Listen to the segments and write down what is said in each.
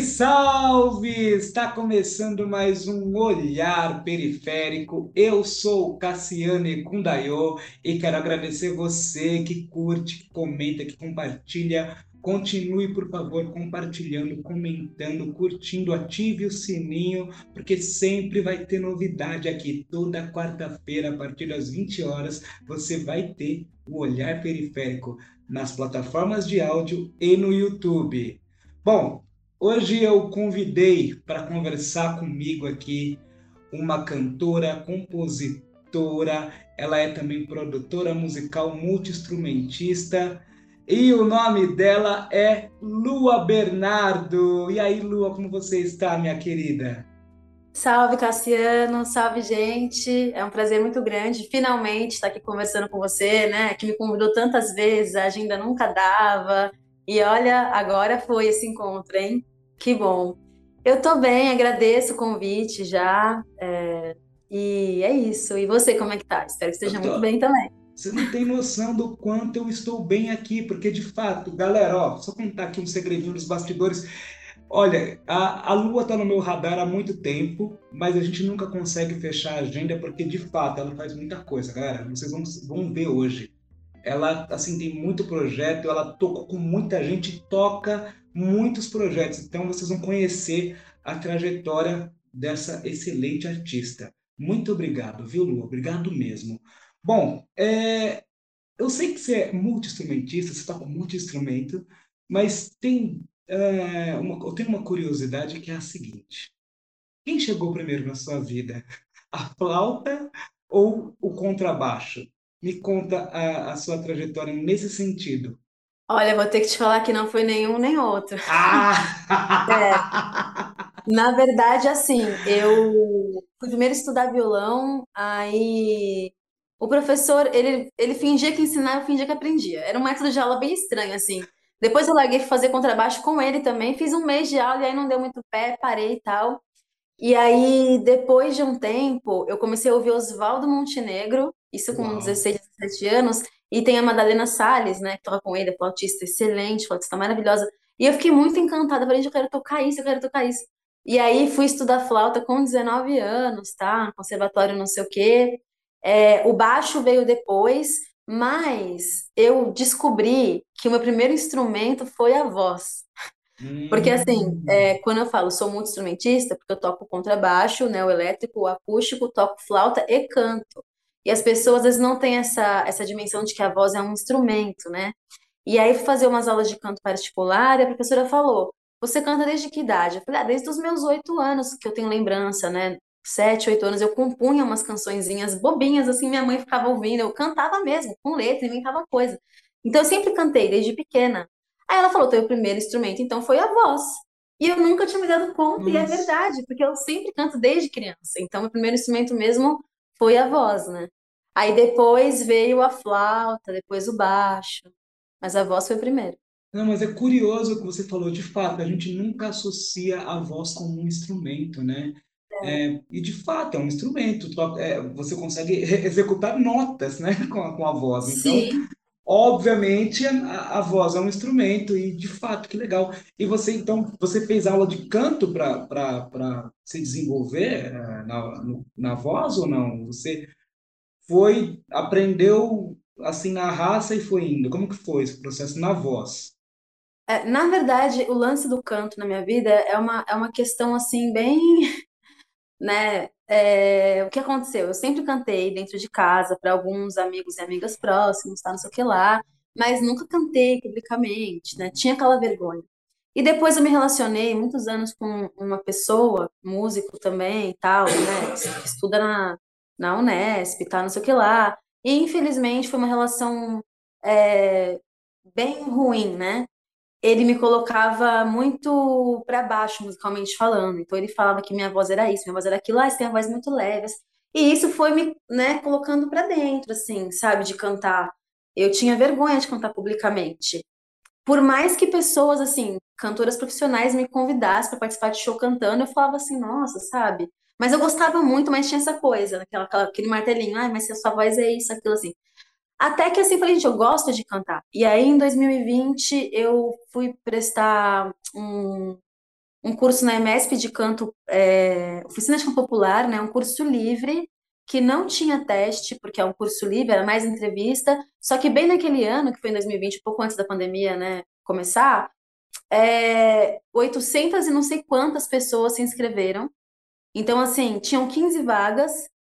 Salve, salve! Está começando mais um Olhar Periférico. Eu sou Cassiane Kundayo e quero agradecer você que curte, que comenta, que compartilha. Continue, por favor, compartilhando, comentando, curtindo, ative o sininho, porque sempre vai ter novidade aqui. Toda quarta-feira, a partir das 20 horas, você vai ter o Olhar Periférico nas plataformas de áudio e no YouTube. Bom, Hoje eu convidei para conversar comigo aqui uma cantora, compositora, ela é também produtora musical, multi-instrumentista, e o nome dela é Lua Bernardo. E aí, Lua, como você está, minha querida? Salve, Cassiano, salve, gente. É um prazer muito grande finalmente estar aqui conversando com você, né? Que me convidou tantas vezes, a agenda nunca dava. E olha, agora foi esse encontro, hein? Que bom. Eu tô bem, agradeço o convite já. É, e é isso. E você, como é que tá? Espero que esteja tô... muito bem também. Você não tem noção do quanto eu estou bem aqui, porque de fato, galera, ó, só contar aqui um segredinho dos bastidores. Olha, a, a Lua está no meu radar há muito tempo, mas a gente nunca consegue fechar a agenda porque de fato ela faz muita coisa, galera. Vocês vão, vão ver hoje. Ela assim tem muito projeto, ela toca com muita gente, toca muitos projetos. Então vocês vão conhecer a trajetória dessa excelente artista. Muito obrigado, viu, Lu? Obrigado mesmo. Bom, é, eu sei que você é multi-instrumentista, você toca multi-instrumento, mas tem, é, uma, eu tenho uma curiosidade que é a seguinte. Quem chegou primeiro na sua vida? A flauta ou o contrabaixo? Me conta a, a sua trajetória nesse sentido. Olha, vou ter que te falar que não foi nenhum nem outro. Ah! É. Na verdade, assim, eu fui primeiro estudar violão, aí o professor, ele, ele fingia que ensinava, eu fingia que aprendia. Era um método de aula bem estranho, assim. Depois eu larguei fazer contrabaixo com ele também, fiz um mês de aula e aí não deu muito pé, parei e tal. E aí, depois de um tempo, eu comecei a ouvir Oswaldo Montenegro, isso com Uau. 16, 17 anos, e tem a Madalena Salles, né, que toca com ele, flautista excelente, flautista maravilhosa. E eu fiquei muito encantada, falei, eu quero tocar isso, eu quero tocar isso. E aí fui estudar flauta com 19 anos, tá? Conservatório não sei o quê. É, o baixo veio depois, mas eu descobri que o meu primeiro instrumento foi a voz. Porque assim, hum. é, quando eu falo sou muito instrumentista, porque eu toco contrabaixo, né, o elétrico, o acústico, toco flauta e canto. E as pessoas às vezes não têm essa, essa dimensão de que a voz é um instrumento, né? E aí fui fazer umas aulas de canto particular e a professora falou: Você canta desde que idade? Eu falei: ah, desde os meus oito anos, que eu tenho lembrança, né? Sete, oito anos, eu compunha umas cançõezinhas bobinhas, assim, minha mãe ficava ouvindo, eu cantava mesmo, com letra, inventava coisa. Então eu sempre cantei, desde pequena. Aí ela falou: Teu primeiro instrumento, então, foi a voz. E eu nunca tinha me dado conta, Nossa. e é verdade, porque eu sempre canto desde criança. Então, meu primeiro instrumento mesmo foi a voz, né? Aí depois veio a flauta, depois o baixo, mas a voz foi primeiro. Não, mas é curioso o que você falou, de fato, a gente nunca associa a voz como um instrumento, né? É. É, e de fato é um instrumento, é, você consegue executar notas né, com, a, com a voz. Então, Sim. Obviamente, a, a, voz é um instrumento, e de fato, que legal. E você, então, você fez aula de canto para se desenvolver é, na, na voz ou não? Você foi, aprendeu assim na raça e foi indo? Como que foi esse processo na voz? É, na verdade, o lance do canto na minha vida é uma, é uma questão assim bem, né? É, o que aconteceu? Eu sempre cantei dentro de casa para alguns amigos e amigas próximos, tá, não sei o que lá, mas nunca cantei publicamente, né? Tinha aquela vergonha. E depois eu me relacionei muitos anos com uma pessoa, músico também, tal, né? Estuda na, na Unesp, tá, não sei o que lá. E infelizmente foi uma relação é, bem ruim, né? Ele me colocava muito para baixo musicalmente falando. Então ele falava que minha voz era isso, minha voz era aquilo, ah, você tem uma voz muito leve. E isso foi me, né, colocando para dentro, assim, sabe, de cantar. Eu tinha vergonha de cantar publicamente. Por mais que pessoas, assim, cantoras profissionais me convidassem para participar de show cantando, eu falava assim, nossa, sabe? Mas eu gostava muito, mas tinha essa coisa, aquela, aquela, aquele martelinho, ah, mas se a sua voz é isso, aquilo assim. Até que assim, falei, gente, eu gosto de cantar. E aí, em 2020, eu fui prestar um, um curso na EMESP de canto, é, oficina de canto popular, né? Um curso livre que não tinha teste, porque é um curso livre, era mais entrevista. Só que bem naquele ano, que foi em 2020, pouco antes da pandemia, né, começar, é, 800 e não sei quantas pessoas se inscreveram. Então, assim, tinham 15 vagas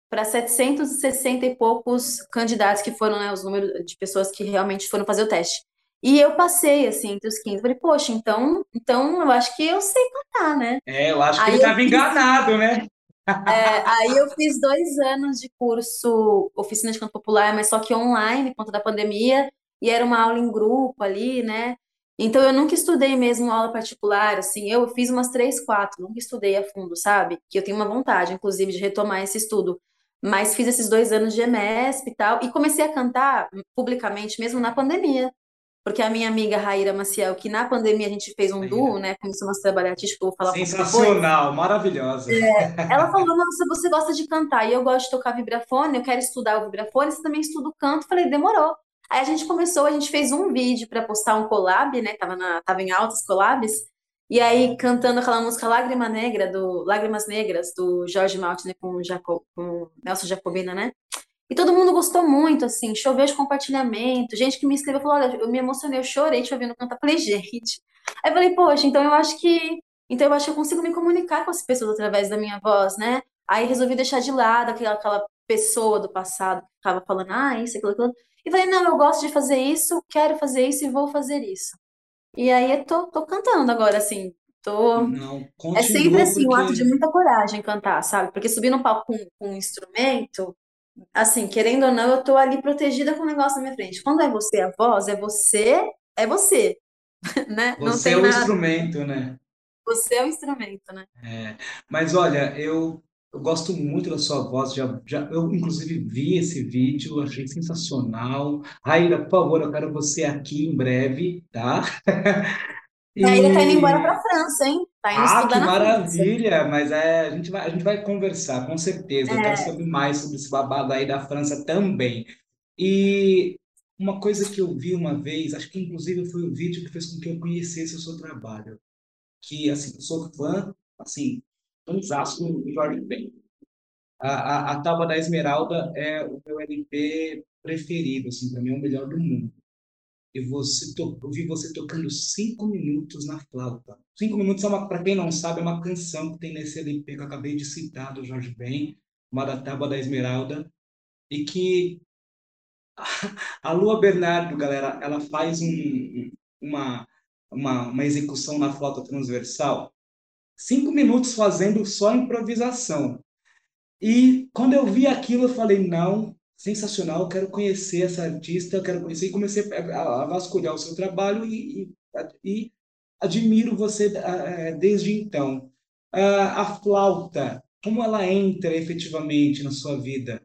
para 760 e poucos candidatos que foram, né, os números de pessoas que realmente foram fazer o teste. E eu passei, assim, entre os 15. Falei, poxa, então, então eu acho que eu sei cantar, né? É, eu acho que Aí ele estava enganado, né? É, aí eu fiz dois anos de curso, oficina de canto popular, mas só que online, por conta da pandemia, e era uma aula em grupo ali, né? Então eu nunca estudei mesmo aula particular, assim, eu fiz umas três, quatro, nunca estudei a fundo, sabe? Que eu tenho uma vontade, inclusive, de retomar esse estudo. Mas fiz esses dois anos de EMESP e tal, e comecei a cantar publicamente mesmo na pandemia. Porque a minha amiga Raíra Maciel, que na pandemia a gente fez um duo, né? Começou nosso trabalho artístico, vou falar Sensacional, maravilhosa. É, ela falou, nossa, você gosta de cantar, e eu gosto de tocar vibrafone, eu quero estudar o vibrafone, você também estuda o canto. Falei, demorou. Aí a gente começou, a gente fez um vídeo para postar um collab, né? Tava, na, tava em altas collabs. E aí, cantando aquela música Lágrima Negra, do Lágrimas Negras, do Jorge Maltner com, com Nelson Jacobina, né? E todo mundo gostou muito, assim, choveu de compartilhamento, gente que me escreveu falou, olha, eu me emocionei, eu chorei te ouvindo cantar. Falei, gente. Aí eu falei, poxa, então eu acho que. Então eu acho que eu consigo me comunicar com as pessoas através da minha voz, né? Aí resolvi deixar de lado aquela, aquela pessoa do passado que ficava falando, ah, isso, aquilo, aquilo. E falei, não, eu gosto de fazer isso, quero fazer isso e vou fazer isso. E aí eu tô, tô cantando agora, assim, tô... Não, É sempre assim, um ato de muita coragem cantar, sabe? Porque subir no palco com, com um instrumento, assim, querendo ou não, eu tô ali protegida com o negócio na minha frente. Quando é você a voz, é você, é você, né? Não você tem é o nada. instrumento, né? Você é o instrumento, né? É. Mas olha, eu eu gosto muito da sua voz, já, já, eu inclusive vi esse vídeo, achei sensacional. Raíra, por favor, eu quero você aqui em breve, tá? E... Raíra tá indo embora para a França, hein? Tá indo ah, que maravilha! Mas é, a, gente vai, a gente vai conversar, com certeza. Eu quero é. saber mais sobre esse babado aí da França também. E uma coisa que eu vi uma vez, acho que inclusive foi o vídeo que fez com que eu conhecesse o seu trabalho. Que, assim, eu sou fã, assim, fãzaço do Jorge Ben. A, a, a Tábua da Esmeralda é o meu LP preferido, assim, para mim é o melhor do mundo. E você to... eu vi você tocando cinco minutos na flauta. Cinco minutos, é uma, para quem não sabe, é uma canção que tem nesse LP que eu acabei de citar, do Jorge Ben, chamada Tábua da Esmeralda, e que a Lua Bernardo, galera, ela faz um, uma, uma, uma execução na flauta transversal cinco minutos fazendo só improvisação. E quando eu vi aquilo, eu falei, não, sensacional, eu quero conhecer essa artista, eu quero conhecer, e comecei a vasculhar o seu trabalho e, e, e admiro você é, desde então. A flauta, como ela entra efetivamente na sua vida?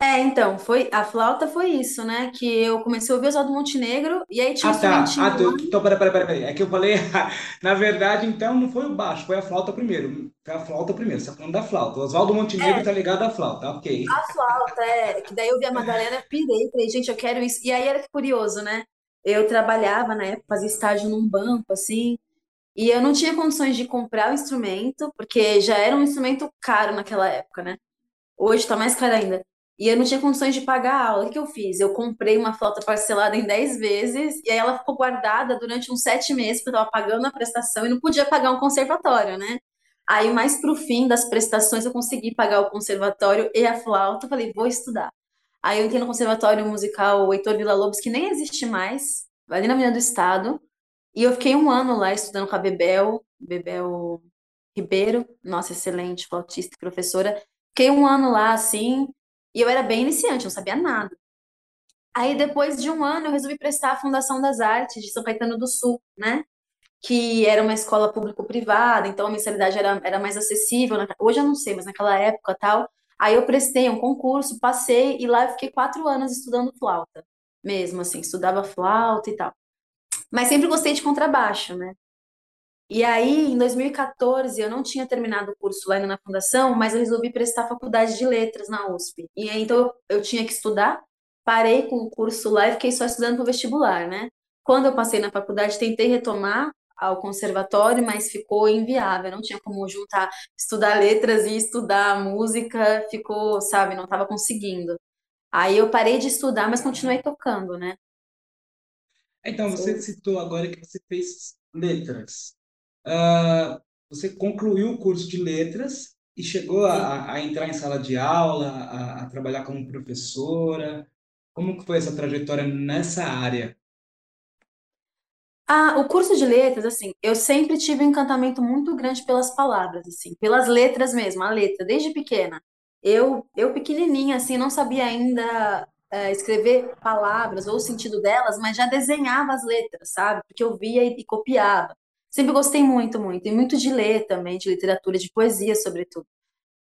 É, então, foi, a flauta foi isso, né? Que eu comecei a ouvir Oswaldo Montenegro e aí tinha um Ah, tá. instrumentinho Ah, lá. tu, então, peraí, peraí, peraí. É que eu falei, na verdade, então, não foi o baixo, foi a flauta primeiro. Foi a flauta primeiro, você tá falando da flauta. O Oswaldo Montenegro É, tá ligado à flauta, ok. a flauta, é. Que daí eu vi a Madalena, pirei, falei, gente, eu quero isso. E aí era que curioso, né? Eu trabalhava na época, fazia estágio num banco, assim, e eu não tinha condições de comprar o instrumento, porque já era um instrumento caro naquela época, né? Hoje tá mais caro ainda. E eu não tinha condições de pagar a aula. O que eu fiz? Eu comprei uma flauta parcelada em 10 vezes, e aí ela ficou guardada durante uns sete meses, porque eu estava pagando a prestação e não podia pagar um conservatório, né? Aí, mais para o fim das prestações, eu consegui pagar o conservatório e a flauta. Falei, vou estudar. Aí eu entrei no Conservatório Musical Heitor Villa-Lobos, que nem existe mais, ali na Avenida do Estado. E eu fiquei um ano lá estudando com a Bebel, Bebel Ribeiro, nossa, excelente flautista e professora. Fiquei um ano lá, assim, e eu era bem iniciante, não sabia nada. Aí, depois de um ano, eu resolvi prestar a Fundação das Artes de São Caetano do Sul, né? Que era uma escola público-privada, então a mensalidade era, era mais acessível. Hoje eu não sei, mas naquela época tal. Aí eu prestei um concurso, passei, e lá eu fiquei quatro anos estudando flauta, mesmo assim, estudava flauta e tal. Mas sempre gostei de contrabaixo, né? E aí, em 2014, eu não tinha terminado o curso lá ainda na fundação, mas eu resolvi prestar faculdade de letras na USP. E aí, então, eu tinha que estudar, parei com o curso lá e fiquei só estudando para o vestibular, né? Quando eu passei na faculdade, tentei retomar ao conservatório, mas ficou inviável, não tinha como juntar, estudar letras e estudar música, ficou, sabe, não estava conseguindo. Aí eu parei de estudar, mas continuei tocando, né? Então, você citou agora que você fez letras. Ah, você concluiu o curso de letras e chegou a, a entrar em sala de aula, a, a trabalhar como professora. Como que foi essa trajetória nessa área? Ah, o curso de letras, assim, eu sempre tive um encantamento muito grande pelas palavras, assim, pelas letras mesmo, a letra, desde pequena. Eu, eu pequenininha, assim, não sabia ainda eh, escrever palavras ou o sentido delas, mas já desenhava as letras, sabe? Porque eu via e, e copiava. Sempre gostei muito, muito, e muito de ler também, de literatura, de poesia, sobretudo.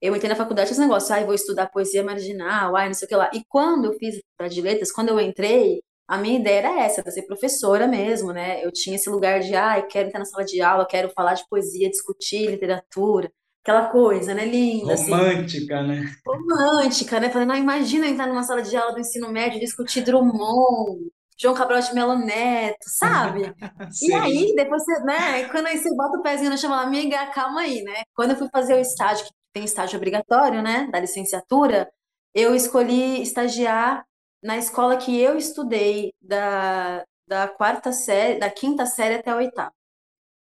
Eu entrei na faculdade com esse negócio, ai, vou estudar poesia marginal, ai, não sei o que lá. E quando eu fiz faculdade de letras, quando eu entrei, a minha ideia era essa, era ser professora mesmo, né? Eu tinha esse lugar de, ai, quero entrar na sala de aula, quero falar de poesia, discutir literatura, aquela coisa, né? Linda, assim, Romântica, né? romântica, né? Falando, não, imagina eu entrar numa sala de aula do ensino médio e discutir Drummond, João Cabral de Melo Neto, sabe? E aí, depois você, né? Quando aí você bota o pezinho e fala, amiga, calma aí, né? Quando eu fui fazer o estágio, que tem estágio obrigatório, né? Da licenciatura, eu escolhi estagiar na escola que eu estudei da, da quarta série, da quinta série até a oitava.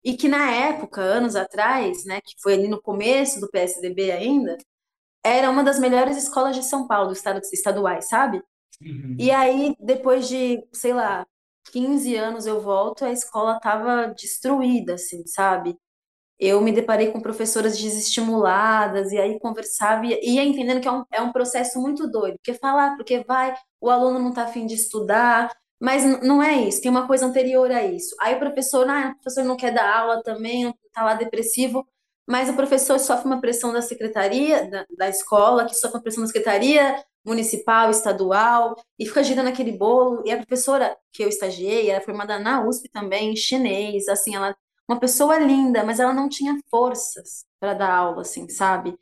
E que na época, anos atrás, né? Que foi ali no começo do PSDB ainda, era uma das melhores escolas de São Paulo, estado, estaduais, sabe? E Uhum. aí, depois de, sei lá, 15 anos eu volto, a escola tava destruída, assim, sabe? Eu me deparei com professoras desestimuladas, e aí conversava e ia entendendo que é um, é um processo muito doido, porque falar, porque vai, o aluno não tá afim de estudar, mas não é isso, tem uma coisa anterior a isso. Aí o professor, ah, o professor não quer dar aula também, não tá lá depressivo, mas o professor sofre uma pressão da secretaria, da, da escola, que sofre uma pressão da secretaria municipal, estadual, e fica girando aquele bolo. E a professora que eu estagiei era formada na USP também, chinês, assim, ela uma pessoa linda, mas ela não tinha forças para dar aula, assim, sabe?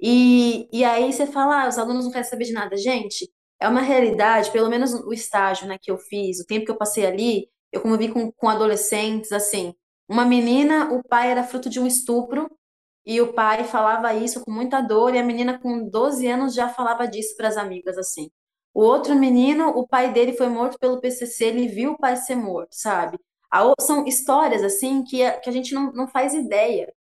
E, e aí você fala, ah, os alunos não querem saber de nada. Gente, é uma realidade, pelo menos o estágio, né, que eu fiz, o tempo que eu passei ali, eu convivi com, com adolescentes, assim, uma menina, o pai era fruto de um estupro, e o pai falava isso com muita dor, e a menina com 12 anos já falava disso para as amigas, assim. O outro menino, o pai dele foi morto pelo PCC, ele viu o pai ser morto, sabe? São histórias, assim, que a, que a gente não, não faz ideia.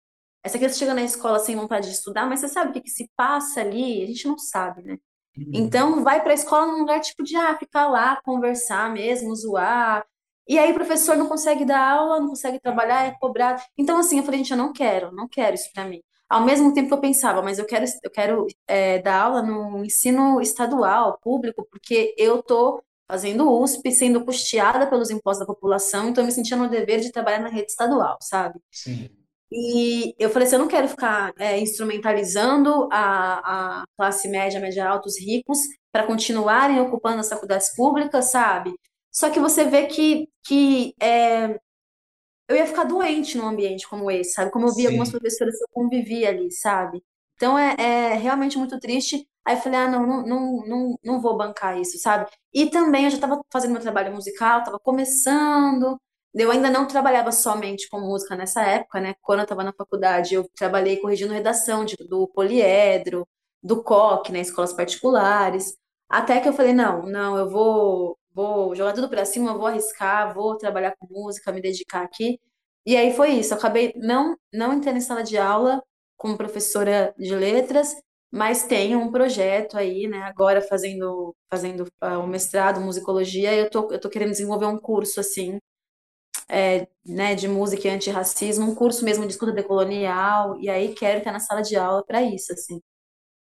Essa criança chega na escola sem vontade de estudar, mas você sabe o que, que se passa ali? A gente não sabe, né? Uhum. Então, vai para a escola num lugar tipo de, ah, ficar lá, conversar mesmo, zoar. E aí o professor não consegue dar aula, não consegue trabalhar, é cobrado. Então, assim, eu falei, gente, eu não quero, não quero isso para mim. Ao mesmo tempo que eu pensava, mas eu quero, eu quero é, dar aula no ensino estadual, público, porque eu tô fazendo USP, sendo custeada pelos impostos da população, então eu me sentia no dever de trabalhar na rede estadual, sabe? Sim. E eu falei assim, eu não quero ficar é, instrumentalizando a, a classe média, média alta, os ricos, para continuarem ocupando as faculdades públicas, sabe? Só que você vê que, que é, eu ia ficar doente num ambiente como esse, sabe? Como eu vi algumas Sim. professoras que eu convivi ali, sabe? Então é, é realmente muito triste. Aí eu falei, ah, não, não, não, não, não vou bancar isso, sabe? E também eu já estava fazendo meu trabalho musical, estava começando. Eu ainda não trabalhava somente com música nessa época, né? Quando eu estava na faculdade, eu trabalhei corrigindo redação de, do poliedro, do coque, né? Escolas particulares. Até que eu falei, não, não, eu vou, vou jogar tudo pra cima, vou arriscar, vou trabalhar com música, me dedicar aqui. E aí foi isso, eu acabei não, não entrando em sala de aula como professora de letras, mas tenho um projeto aí, né, agora fazendo, fazendo ah, o mestrado, musicologia, eu tô, eu tô querendo desenvolver um curso, assim, é, né, de música e antirracismo, um curso mesmo de escuta decolonial, e aí quero estar na sala de aula para isso, assim.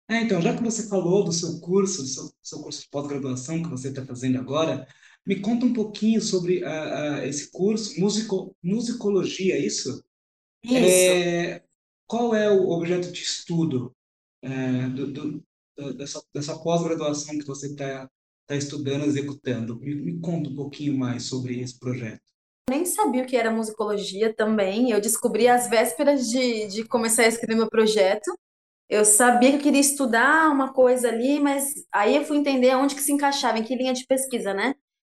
É, então, já que você falou do seu curso, do seu, seu curso de pós-graduação que você está fazendo agora, me conta um pouquinho sobre ah, ah, esse curso, musico, musicologia, é isso? Isso. É, qual é o objeto de estudo é, do, do- dessa, dessa pós-graduação que você está tá estudando, executando? Me, me conta um pouquinho mais sobre esse projeto. nem sabia o que era musicologia também. Eu descobri às vésperas de, de começar a escrever meu projeto. Eu sabia que eu queria estudar uma coisa ali, mas aí eu fui entender onde que se encaixava, em que linha de pesquisa, né?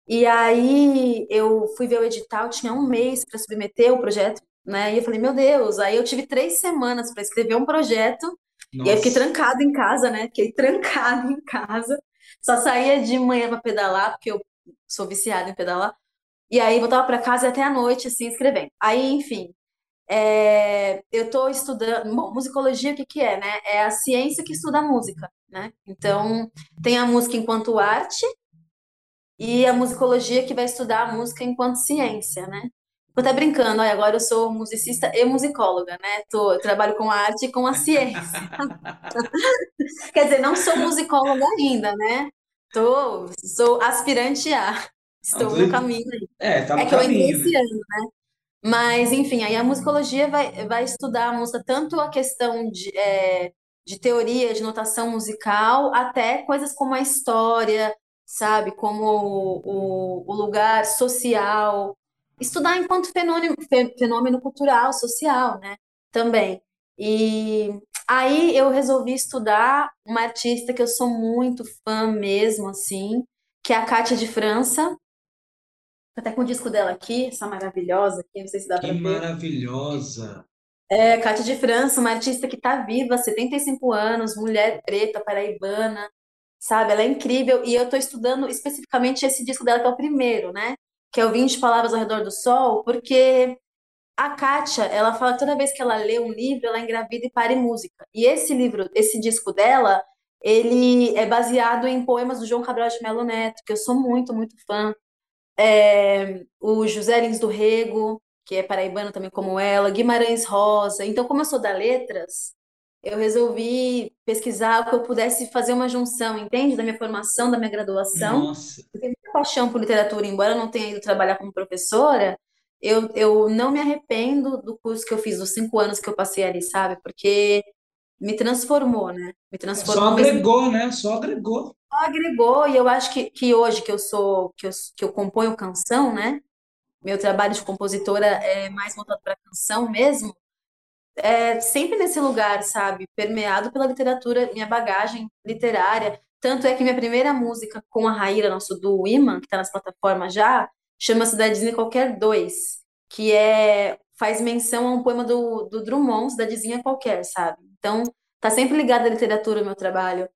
E aí eu fui ver o edital, tinha um mês para submeter o projeto, né? E eu falei, meu Deus, aí eu tive três semanas para escrever um projeto, e aí fiquei trancada em casa, né? Fiquei trancada em casa. Só saía de manhã para pedalar, porque eu sou viciada em pedalar. E aí voltava para casa até à noite, assim, escrevendo. Aí, enfim, é, eu estou estudando. Bom, musicologia, o que que é, né? É a ciência que estuda a música, né? Então, tem a música enquanto arte e a musicologia que vai estudar a música enquanto ciência, né? Tô até brincando, olha, agora eu sou musicista e musicóloga, né? Tô, eu trabalho com a arte e com a ciência. Quer dizer, não sou musicóloga ainda, né? Tô, sou aspirante a. Estou no caminho aí. É, tá É no que eu entrei caminho, esse né? Mas, enfim, aí a musicologia vai, vai estudar a música, tanto a questão de, é, de teoria, de notação musical, até coisas como a história, sabe? Como o, o, o lugar social. Estudar enquanto fenômeno, fe- fenômeno cultural, social, né? Também. E aí eu resolvi estudar uma artista que eu sou muito fã mesmo, assim, que é a Cátia de França. Até com o disco dela aqui, essa maravilhosa aqui, não sei se dá Que para ver. maravilhosa. É, Cátia de França, uma artista que está viva, 75 anos, mulher preta, paraibana, sabe? Ela é incrível. E eu estou estudando especificamente esse disco dela, que é o primeiro, né? Que é o 20 Palavras ao Redor do Sol, porque a Kátia, ela fala que toda vez que ela lê um livro, ela engravida e para em música. E esse livro, esse disco dela, ele é baseado em poemas do João Cabral de Melo Neto, que eu sou muito, muito fã é, o José Lins do Rego, que é paraibano também como ela, Guimarães Rosa. Então, como eu sou da letras, eu resolvi pesquisar o que eu pudesse fazer uma junção, entende? Da minha formação, da minha graduação. Nossa. Eu tenho muita paixão por literatura, embora eu não tenha ido trabalhar como professora, eu, eu não me arrependo do curso que eu fiz, dos cinco anos que eu passei ali, sabe? Porque me transformou, né? Me Só transformou mesmo agregou, né? Só agregou. agregou, e eu acho que, que hoje que eu sou, que eu, que eu componho canção, né? Meu trabalho de compositora é mais voltado para canção mesmo, é sempre nesse lugar, sabe? Permeado pela literatura, minha bagagem literária. Tanto é que minha primeira música com a Raíra, nosso duo Imã, que está nas plataformas já, chama Cidadezinha Qualquer Dois, que é faz menção a um poema do, do Drummond, Cidadezinha Qualquer, sabe? Então, tá sempre ligado à literatura o meu trabalho.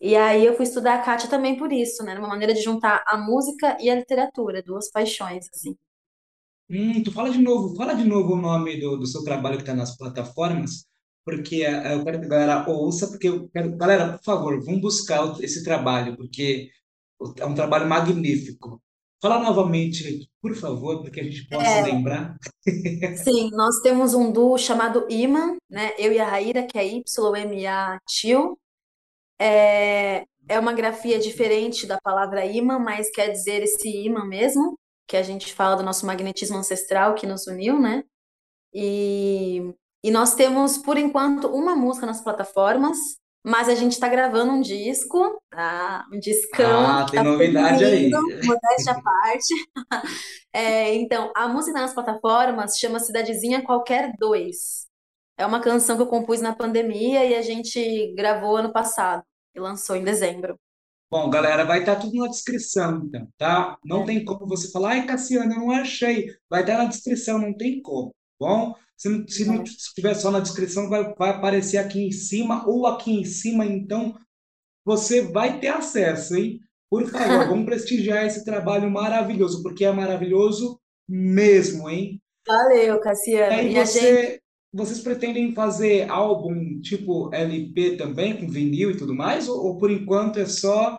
E aí eu fui estudar a Kátia também por isso, né? Uma maneira de juntar a música e a literatura, duas paixões, assim. Hum, tu fala de novo, fala de novo o nome do, do seu trabalho que está nas plataformas, porque eh, eu quero que a galera ouça, porque eu quero, galera, por favor, vamos buscar esse trabalho, porque é um trabalho magnífico. Fala novamente, por favor, para que a gente possa É, lembrar. sim, nós temos um duo chamado Iman, né? Eu e a Raíra, que é Y-M-A Tio. É, é uma grafia diferente da palavra imã, mas quer dizer esse imã mesmo, que a gente fala do nosso magnetismo ancestral que nos uniu, né? E, e nós temos, por enquanto, uma música nas plataformas, mas a gente está gravando um disco, tá? Um discão Ah, tem tá novidade aí. modéstia à parte. É, então, a música nas plataformas chama Cidadezinha Qualquer Dois. É uma canção que eu compus na pandemia e a gente gravou ano passado e lançou em dezembro. Bom, galera, vai estar tudo na descrição, então, tá? Não tem como você falar, ai, Cassiano, eu não achei. Vai estar na descrição, não tem como, tá bom? Se não, se não estiver só na descrição, vai, vai aparecer aqui em cima ou aqui em cima, então você vai ter acesso, hein? Por favor, vamos prestigiar esse trabalho maravilhoso, porque é maravilhoso mesmo, hein? Valeu, Cassiano. E a gente, você, vocês pretendem fazer álbum tipo LP também, com vinil e tudo mais? Ou, ou por enquanto é só,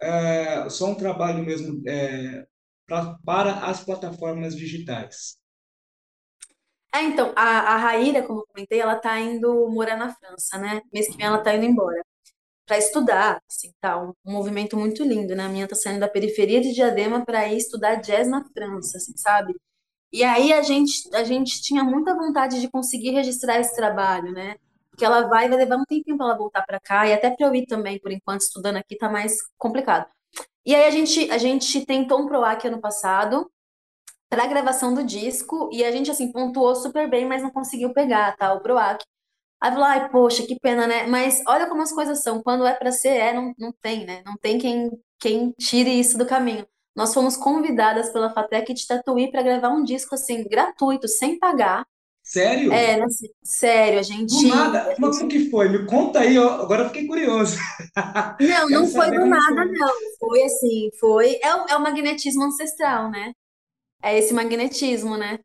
é, só um trabalho mesmo é, pra, para as plataformas digitais? É, então, a, a Raíra, como eu comentei, ela tá indo morar na França, né? Mês que vem ela tá indo embora para estudar, assim, tá? Um, um movimento muito lindo, né? A minha tá saindo da periferia de Diadema para ir estudar jazz na França, assim, sabe? E aí a gente, a gente tinha muita vontade de conseguir registrar esse trabalho, né? Porque ela vai, vai levar um tempinho para ela voltar para cá, e até para eu ir também, por enquanto, estudando aqui, tá mais complicado. E aí a gente, a gente tentou um PROAC ano passado para a gravação do disco, e a gente, assim, pontuou super bem, mas não conseguiu pegar, tá? O PROAC. Aí falou, ai, poxa, que pena, né? Mas olha como as coisas são, quando é para ser, é, não, não tem, né? Não tem quem, quem tire isso do caminho. nós fomos convidadas pela Fatec de Tatuí para gravar um disco assim gratuito, sem pagar. Sério? É, assim, sério, a Do gente, nada? a Mas gente como que foi? Me conta aí, ó. Agora eu fiquei curioso. Não, não foi do nada, foi. não. Foi assim, foi. É é o magnetismo ancestral, né? É esse magnetismo, né?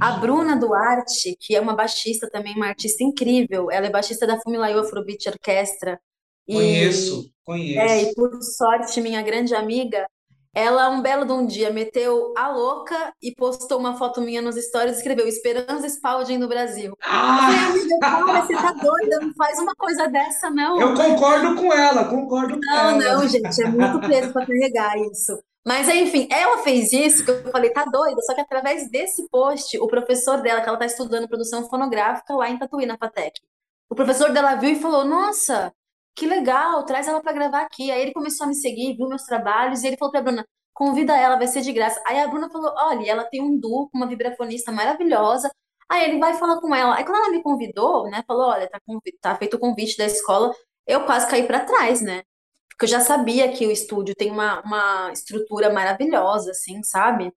A Bruna. Duarte, que é uma baixista também, uma artista incrível, ela é baixista da Fumilayo Afrobeat Orquestra. E, Conheço, é, e conheço. por sorte, minha grande amiga, ela, um belo de um dia, meteu a louca e postou uma foto minha nos stories e escreveu Esperança Spalding no Brasil. Eu falei, Ah! amiga, para, você tá doida, não faz uma coisa dessa, Eu não. concordo com ela, concordo com Não, ela. não, gente, é muito peso para carregar isso. Mas, enfim, ela fez isso, que eu falei, tá doida, só que através desse post, o professor dela, que ela tá estudando produção fonográfica lá em Tatuí, na FATEC, o professor dela viu e falou, nossa, que legal, traz ela para gravar aqui. Aí ele começou a me seguir, viu meus trabalhos, e ele falou pra Bruna, convida ela, vai ser de graça. Aí a Bruna falou, olha, ela tem um duo com uma vibrafonista maravilhosa, aí ele vai falar com ela. Aí quando ela me convidou, né, falou, olha, tá, tá feito o convite da escola, eu quase caí para trás, né? Porque eu já sabia que o estúdio tem uma, uma estrutura maravilhosa, assim, sabe?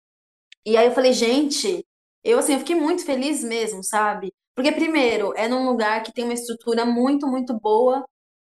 E aí eu falei, gente, eu assim, eu fiquei muito feliz mesmo, sabe? Porque primeiro, é num lugar que tem uma estrutura muito, muito boa,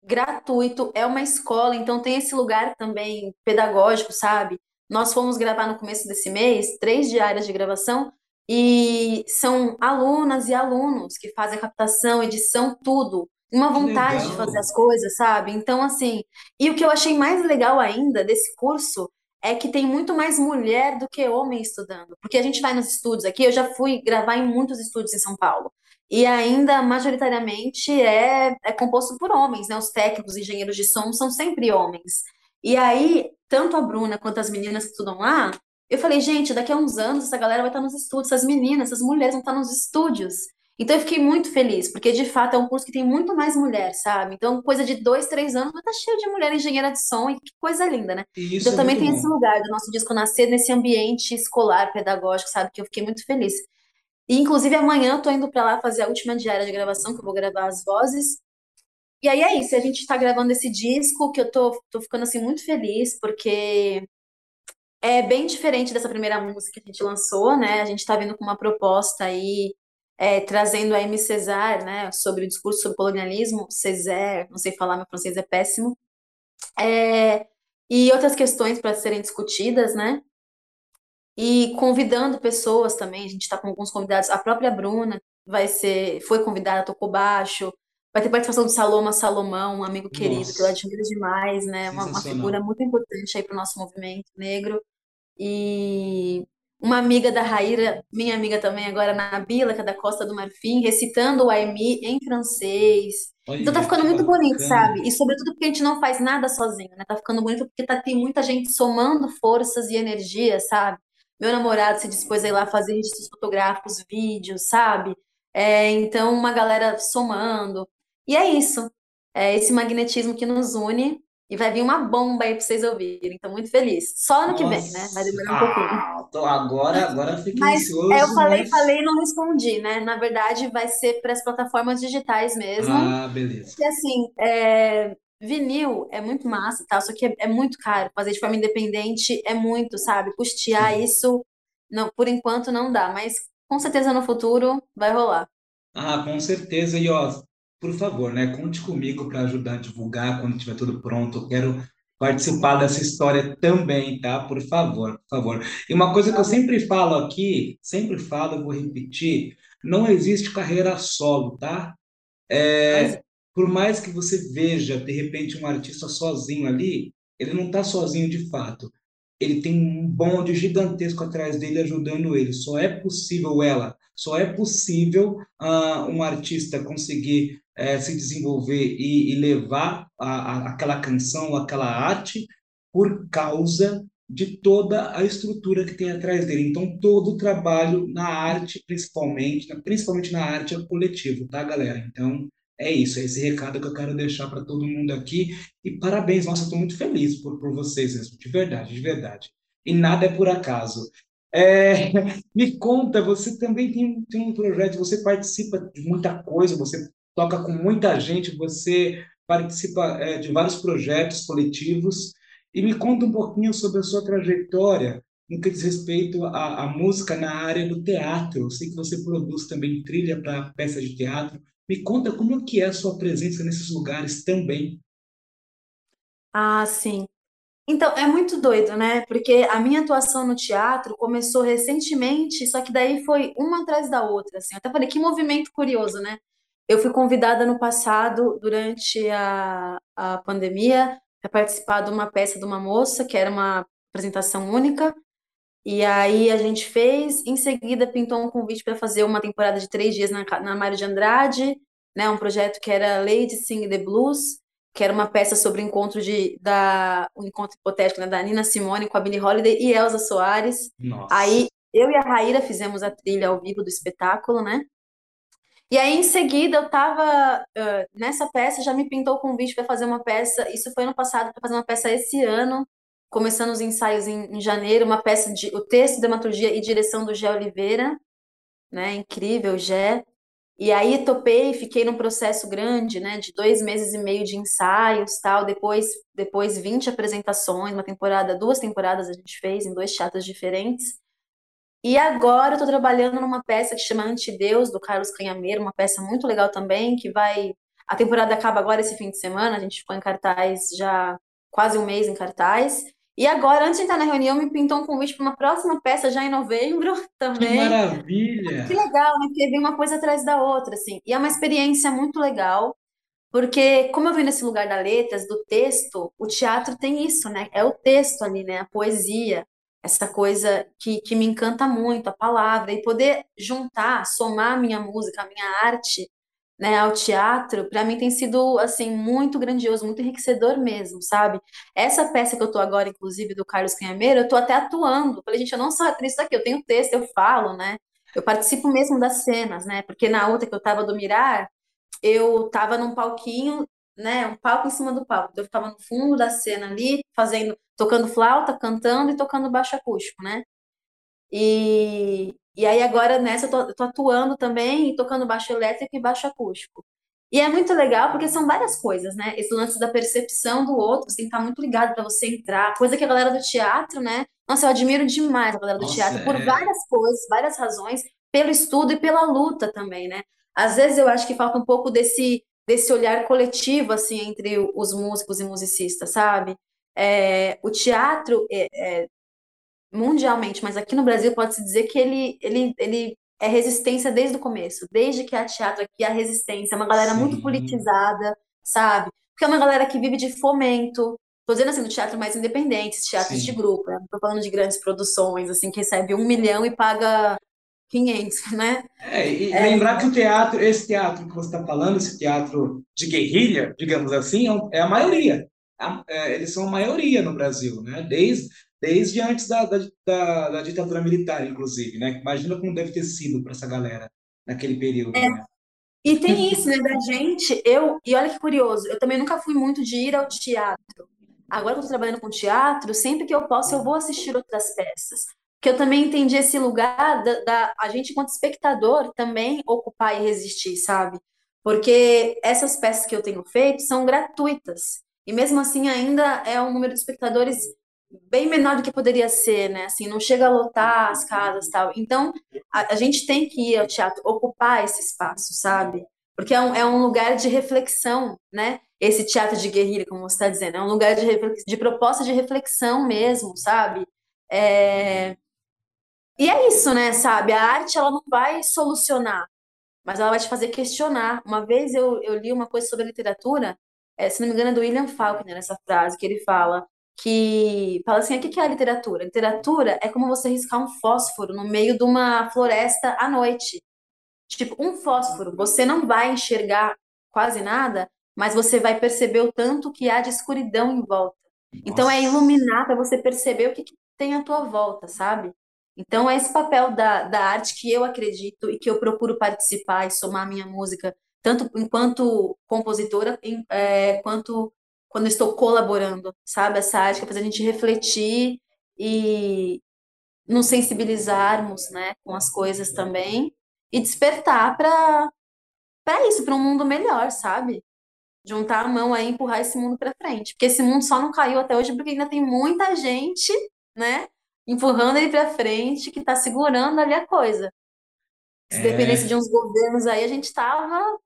gratuito, é uma escola, então tem esse lugar também pedagógico, sabe? Nós fomos gravar no começo desse mês, três diárias de gravação, e são alunas e alunos que fazem a captação, edição, tudo. Uma vontade de fazer as coisas, sabe? Então, assim, e o que eu achei mais legal ainda desse curso é que tem muito mais mulher do que homem estudando. Porque a gente vai nos estúdios aqui, eu já fui gravar em muitos estúdios em São Paulo. E ainda, majoritariamente, é, é composto por homens, né? Os técnicos, engenheiros de som são sempre homens. E aí, tanto a Bruna quanto as meninas que estudam lá, eu falei, gente, daqui a uns anos essa galera vai estar nos estúdios, essas meninas, essas mulheres vão estar nos estúdios. Então eu fiquei muito feliz, porque de fato é um curso que tem muito mais mulher, sabe? Então, coisa de dois, três anos, vai estar cheio de mulher engenheira de som, e que coisa linda, né? E isso Então é também tem esse bom. lugar do nosso disco nascer nesse ambiente escolar, pedagógico, sabe? Que eu fiquei muito feliz. E, inclusive, amanhã eu tô indo pra lá fazer a última diária de gravação, que eu vou gravar as vozes. E aí é isso, a gente tá gravando esse disco, que eu tô, tô ficando, assim, muito feliz, porque é bem diferente dessa primeira música que a gente lançou, né? A gente tá vindo com uma proposta aí, é, trazendo a Amy César, né? Sobre o discurso sobre colonialismo, César, não sei falar, meu francês é péssimo. É, e outras questões para serem discutidas, né? E convidando pessoas também, a gente está com alguns convidados, a própria Bruna vai ser, foi convidada, tocou baixo, vai ter participação do Saloma Salomão, um amigo querido que eu Nossa, admiro demais, né? Uma, uma figura muito importante aí para o nosso movimento negro. E uma amiga da Raíra, minha amiga também agora, Nabila, que é da Costa do Marfim, recitando o Aimee em francês. Então tá Olha ficando muito bonito, bacana. sabe? E sobretudo porque a gente não faz nada sozinho, né? Tá ficando bonito porque tá, tem muita gente somando forças e energias, sabe? Meu namorado se dispôs a ir lá fazer registros fotográficos, vídeos, sabe? É, então, uma galera somando. E é isso. É esse magnetismo que nos une. E vai vir uma bomba aí pra vocês ouvirem. Então, muito feliz. Só ano que vem, né? Vai Nossa. demorar um pouquinho. Ah, tô- agora, agora fiquei Mas é, eu ansioso, falei, mas. falei e não respondi, né? Na verdade, vai ser para as plataformas digitais mesmo. Ah, beleza. E assim, é, vinil é muito massa, tá? Só que é, é muito caro. Fazer de forma independente é muito, sabe? Custear Sim. isso, não, por enquanto não dá, mas com certeza no futuro vai rolar. Ah, com certeza. E ó, por favor, né, conte comigo para ajudar a divulgar quando tiver tudo pronto. Eu quero participar dessa história também, tá? Por favor, por favor. E uma coisa que eu sempre falo aqui, sempre falo, eu vou repetir, não existe carreira solo, tá? É, por mais que você veja, de repente, um artista sozinho ali, ele não está sozinho de fato. Ele tem um bonde gigantesco atrás dele ajudando ele. Só é possível ela, só é possível ah, um artista conseguir eh, se desenvolver e, e levar a, a, aquela canção, aquela arte, por causa de toda a estrutura que tem atrás dele. Então, todo o trabalho na arte, principalmente, principalmente na arte, é coletivo, tá, galera? Então, é isso, é esse recado que eu quero deixar para todo mundo aqui. E parabéns, nossa, estou muito feliz por, por vocês mesmo, de verdade, de verdade. E nada é por acaso. É, me conta, você também tem, tem um projeto, você participa de muita coisa, você toca com muita gente, você participa, é, de vários projetos coletivos. E me conta um pouquinho sobre a sua trajetória no que diz respeito à, à música na área do teatro. Eu sei que você produz também trilha para peças de teatro. Me conta como que é a sua presença nesses lugares também. Ah, sim. Então, é muito doido, né? Porque a minha atuação no teatro começou recentemente, só que daí foi uma atrás da outra, assim. Eu até falei, que movimento curioso, né? Eu fui convidada no passado, durante a, a pandemia, para participar de uma peça de uma moça, que era uma apresentação única, e aí a gente fez, em seguida pintou um convite para fazer uma temporada de três dias na, na Mário de Andrade, né? Um projeto que era Lady Sing the Blues, que era uma peça sobre o encontro de da o encontro hipotético né, da Nina Simone com a Billie Holiday e Elza Soares. Nossa. Aí eu e a Raíra fizemos a trilha ao vivo do espetáculo, né? E aí em seguida eu tava uh, nessa peça já me pintou o convite para fazer uma peça. Isso foi ano passado para fazer uma peça esse ano, começando os ensaios em, em janeiro, uma peça de o texto, dramaturgia e direção do Gé Oliveira, né? Incrível, Gé. E aí topei, fiquei num processo grande, né, de dois meses e meio de ensaios, tal. Depois, depois 20 apresentações, uma temporada, duas temporadas a gente fez em dois teatros diferentes. E agora eu tô trabalhando numa peça que chama Antideus, do Carlos Canhameiro, uma peça muito legal também, que vai. A temporada acaba agora esse fim de semana, a gente ficou em cartaz já quase um mês em cartaz. E agora, antes de entrar na reunião, me pintou um convite para uma próxima peça já em novembro Que também. Que maravilha! legal, né? Porque vem uma coisa atrás da outra, assim. E é uma experiência muito legal, porque como eu venho nesse lugar da letras, do texto, o teatro tem isso, né? É o texto ali, né? A poesia, essa coisa que, que me encanta muito, a palavra, e poder juntar, somar a minha música, a minha arte, né, ao teatro, para mim tem sido, assim, muito grandioso, muito enriquecedor mesmo, sabe? Essa peça que eu tô agora, inclusive, do Carlos Canhameiro, eu tô até atuando. Falei, gente, eu não sou atriz daqui, eu tenho texto, eu falo, né? Eu participo mesmo das cenas, né? Porque na outra que eu tava do Mirar, eu tava num palquinho, né? Um palco em cima do palco. Então, Eu ficava no fundo da cena ali, fazendo, tocando flauta, cantando e tocando baixo acústico, né? E, e aí agora nessa eu tô, eu tô atuando também e tocando baixo elétrico e baixo acústico. E é muito legal porque são várias coisas, né? Esse lance da percepção do outro, você tem que estar muito ligado para você entrar. Coisa que a galera do teatro, né? Nossa, eu admiro demais a galera do Nossa, teatro por é. várias coisas, várias razões, pelo estudo e pela luta também, né? Às vezes eu acho que falta um pouco desse, desse olhar coletivo, assim, entre os músicos e musicistas, sabe? É, o teatro, é, mundialmente, mas aqui no Brasil pode-se dizer que ele, ele, ele é resistência desde o começo, desde que há teatro aqui, há resistência, é uma galera muito Sim, politizada, sabe? Porque é uma galera que vive de fomento, tô dizendo assim, do teatro mais independente, teatros de sim. grupo, né? não tô falando de grandes produções, assim, que recebe um milhão e paga 500, né? É, e É, lembrar que o teatro, esse teatro que você está falando, esse teatro de guerrilha, digamos assim, é é a maioria. A- é, eles são a maioria no Brasil, né? Desde, desde antes da, da, da, da ditadura militar, inclusive, né? Imagina como deve ter sido para essa galera naquele período, né? E tem isso, né, da gente, eu, e olha que curioso, eu também nunca fui muito de ir ao teatro. Agora que eu tô trabalhando com teatro, sempre que eu posso, eu vou assistir outras peças. Porque eu também entendi esse lugar da, da a gente, enquanto espectador, também ocupar e resistir, sabe? Porque essas peças que eu tenho feito são gratuitas. E mesmo assim, ainda é um número de espectadores bem menor do que poderia ser, né? Assim, não chega a lotar as casas tal. Então, a, a gente tem que ir ao teatro, ocupar esse espaço, sabe? Porque é um, é um lugar de reflexão, né? Esse teatro de guerrilha, como você está dizendo, é um lugar de, de proposta de reflexão mesmo, sabe? É, E é isso, né, sabe? A arte, ela não vai solucionar, mas ela vai te fazer questionar. Uma vez eu, eu li uma coisa sobre literatura, é, se não me engano, é do William Faulkner, essa frase, que ele fala que fala assim, o que é a literatura? Literatura é como você riscar um fósforo no meio de uma floresta à noite. Tipo, um fósforo, você não vai enxergar quase nada, mas você vai perceber o tanto que há de escuridão em volta. Então é iluminar para você perceber o que, que tem à tua volta, sabe? Então é esse papel da, da arte que eu acredito e que eu procuro participar e somar a minha música, tanto enquanto compositora, em- é, quanto quando estou colaborando, sabe? Essa arte que faz a gente refletir e nos sensibilizarmos, né, com as coisas também e despertar para para isso, para um mundo melhor, sabe? juntar a mão aí e empurrar esse mundo para frente. Porque esse mundo só não caiu até hoje porque ainda tem muita gente, né, empurrando ele para frente, que está segurando ali a coisa. Se dependesse de É, uns governos aí, a gente tava,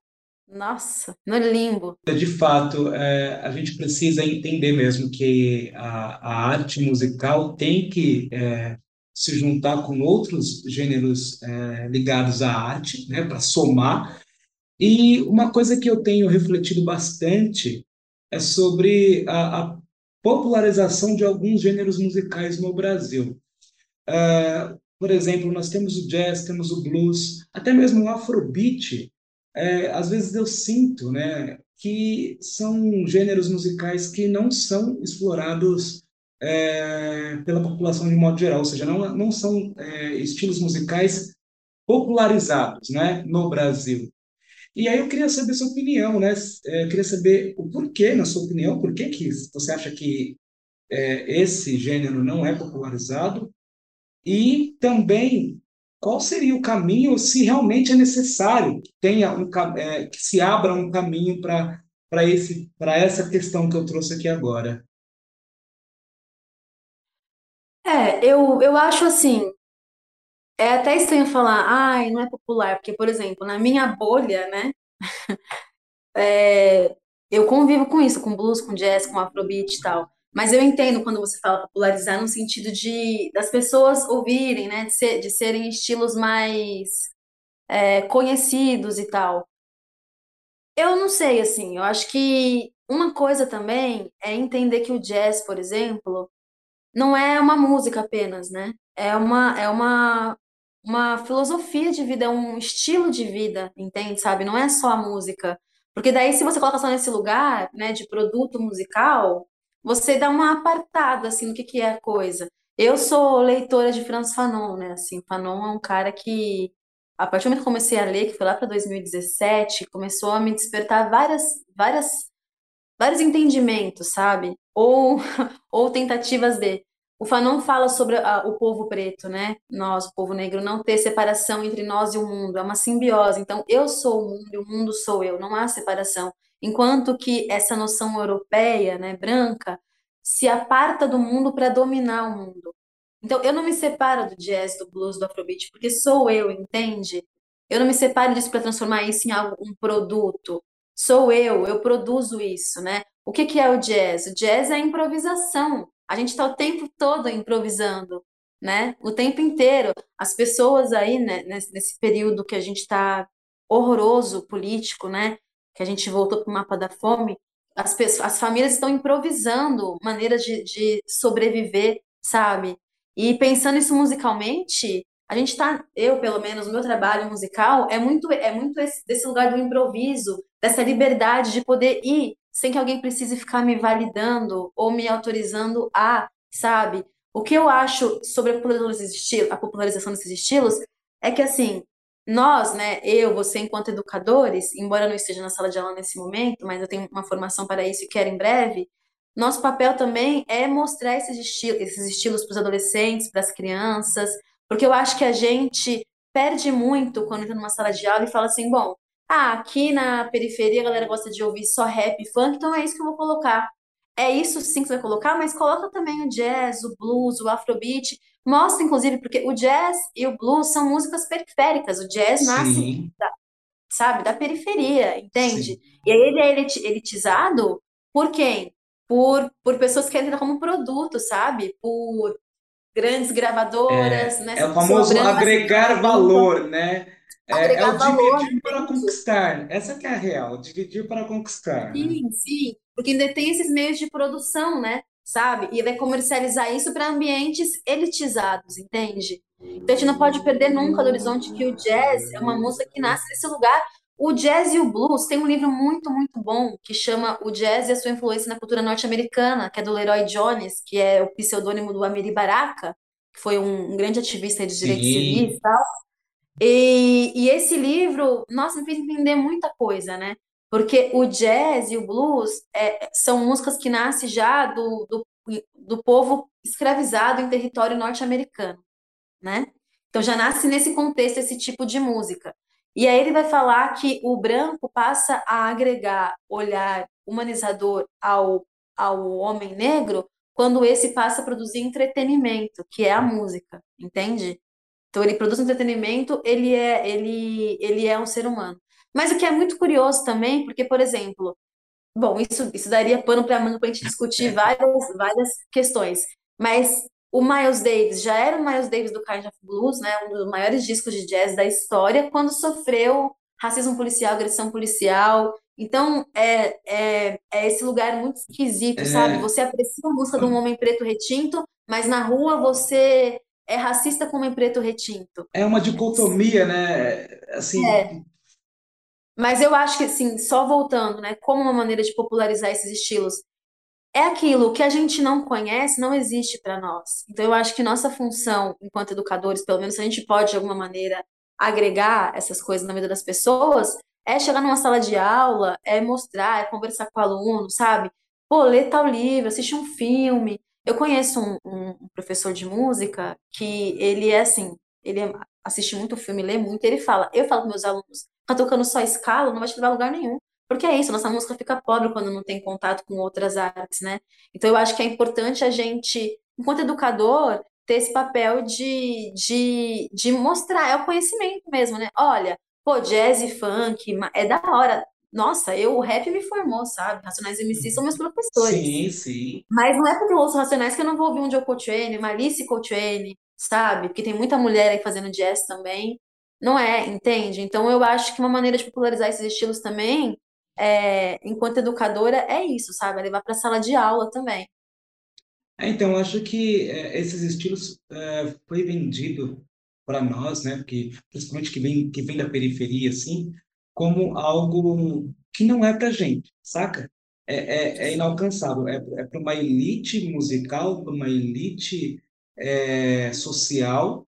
nossa, no limbo. de fato, é, a gente precisa entender mesmo que a, a arte musical tem que é, se juntar com outros gêneros é, ligados à arte, né, para somar. E uma coisa que eu tenho refletido bastante é sobre a, a popularização de alguns gêneros musicais no Brasil. Ah, por exemplo, nós temos o jazz, temos o blues, até mesmo o afrobeat. É, às vezes eu sinto, né, que são gêneros musicais que não são explorados é, pela população de modo geral, ou seja, não, não são é, estilos musicais popularizados, né, no Brasil. E aí eu queria saber sua opinião, né? É, eu queria saber o porquê, na sua opinião, por que que você acha que é, esse gênero não é popularizado? E também, qual seria o caminho, se realmente é necessário que tenha um, é, que se abra um caminho para essa questão que eu trouxe aqui agora? É, eu, eu acho assim, é até estranho falar, ai, não é popular, porque, por exemplo, na minha bolha, né, é, eu convivo com isso, com blues, com jazz, com afrobeat e tal. Mas eu entendo quando você fala popularizar no sentido de das pessoas ouvirem, né, de, ser, de serem estilos mais é, conhecidos e tal. Eu não sei, assim, eu acho que uma coisa também é entender que o jazz, por exemplo, não é uma música apenas, né? É uma, é uma, uma filosofia de vida, é um estilo de vida, entende? Sabe? Não é só a música. Porque daí, se você coloca só nesse lugar, né, de produto musical, você dá uma apartada, assim, no que que é a coisa. Eu sou leitora de Franz Fanon, né? Assim, Fanon é um cara que, a partir do momento que comecei a ler, que foi lá para 2017, começou a me despertar várias, várias vários entendimentos, sabe? Ou, ou tentativas de. O Fanon fala sobre a- o povo preto, né? Nós, o povo negro, não ter separação entre nós e o mundo, é uma simbiose. Então, eu sou o mundo e o mundo sou eu, não há separação. Enquanto que essa noção europeia, né, branca, se aparta do mundo para dominar o mundo. Então, eu não me separo do jazz, do blues, do afrobeat, porque sou eu, entende? Eu não me separo disso para transformar isso em algo, um produto. Sou eu, eu produzo isso, né? O que que é o jazz? O jazz é a improvisação. A gente está o tempo todo improvisando, né? O tempo inteiro. As pessoas aí, né, nesse, período que a gente está horroroso político, né? Que a gente voltou para o mapa da fome, as pessoas, as famílias estão improvisando maneiras de, de sobreviver, sabe? E pensando isso musicalmente, a gente tá, eu pelo menos, o meu trabalho musical é muito, é muito esse- desse lugar do improviso, dessa liberdade de poder ir sem que alguém precise ficar me validando ou me autorizando a, sabe? O que eu acho sobre a popularização a popularização desses estilos é que, assim, nós, né, eu, você, enquanto educadores, embora não esteja na sala de aula nesse momento, mas eu tenho uma formação para isso e quero em breve, nosso papel também é mostrar esses estilos, esses estilos para os adolescentes, para as crianças, porque eu acho que a gente perde muito quando entra numa sala de aula e fala assim, bom, ah, aqui na periferia a galera gosta de ouvir só rap e funk, então é isso que eu vou colocar. É isso sim que você vai colocar, mas coloca também o jazz, o blues, o afrobeat. Mostra, inclusive, porque o jazz e o blues são músicas periféricas. O jazz nasce, Sim, sabe, da periferia, entende? sim. E aí ele é eliti- elitizado por quem? Por, por pessoas que entram como produto, sabe? Por grandes gravadoras, É, né? é o famoso agregar valor, né? É, é o valor, dividir para conquistar. Essa que é a real, dividir para conquistar, né? Sim, sim, porque ainda tem esses meios de produção, né? Sabe? E vai comercializar isso para ambientes elitizados, entende? Então a gente não pode perder nunca do horizonte que o jazz é uma música que nasce desse lugar. O jazz e o blues tem um livro muito, muito bom que chama O Jazz e a Sua Influência na Cultura Norte-Americana, que é do Leroy Jones, que é o pseudônimo do Amiri Baraka, que foi um, um grande ativista de direitos civis e tal. E, e esse livro, nossa, me fez entender muita coisa, né? Porque o jazz e o blues é, são músicas que nascem já do, do, do povo escravizado em território norte-americano, né? Então já nasce nesse contexto esse tipo de música. E aí ele vai falar que o branco passa a agregar olhar humanizador ao, ao homem negro quando esse passa a produzir entretenimento, que é a música, entende? Então ele produz entretenimento, ele é ele ele é um ser humano. Mas o que é muito curioso também, porque por exemplo, bom, isso isso daria pano para manga para a gente discutir várias várias questões. Mas o Miles Davis já era o Miles Davis do Kind of Blues, né, um dos maiores discos de jazz da história, quando sofreu racismo policial, agressão policial. Então, é, é, é esse lugar muito esquisito, sabe? É, Você aprecia a música de um homem preto retinto, mas na rua você é racista com um homem preto retinto. é uma dicotomia, né? É, Assim, mas eu acho que, assim, só voltando, né, como uma maneira de popularizar esses estilos, é aquilo que a gente não conhece, não existe para nós. Então, eu acho que nossa função, enquanto educadores, pelo menos se a gente pode, de alguma maneira, agregar essas coisas na vida das pessoas, é chegar numa sala de aula, é mostrar, é conversar com o aluno, sabe? Pô, lê tal livro, assiste um filme. Eu conheço um, um- professor de música que ele é assim, ele é- assiste muito filme, lê muito, e ele fala, eu falo com meus alunos, tá tocando só escala, não vai te levar a lugar nenhum. Porque é isso, nossa música fica pobre quando não tem contato com outras artes, né? Então eu acho que é importante a gente, enquanto educador, ter esse papel de, de, de mostrar, é o conhecimento mesmo, né? Olha, pô, jazz e funk, é da hora. Nossa, eu, o rap me formou, sabe? Racionais MC são meus professores. sim, sim. Mas não é porque eu ouço Racionais que eu não vou ouvir um Joe Coltrane, uma Alice Coltrane, sabe? Porque tem muita mulher aí fazendo jazz também. Não é, entende? Então eu acho que uma maneira de popularizar esses estilos também, é, enquanto educadora, é isso, sabe? É levar para a sala de aula também. É, então, acho que é, esses estilos é, foi vendido para nós, né, porque principalmente que vem que vem da periferia, assim, como algo que não é para gente, saca? É, é, é inalcançável. É, é para uma elite musical, para uma elite é, social.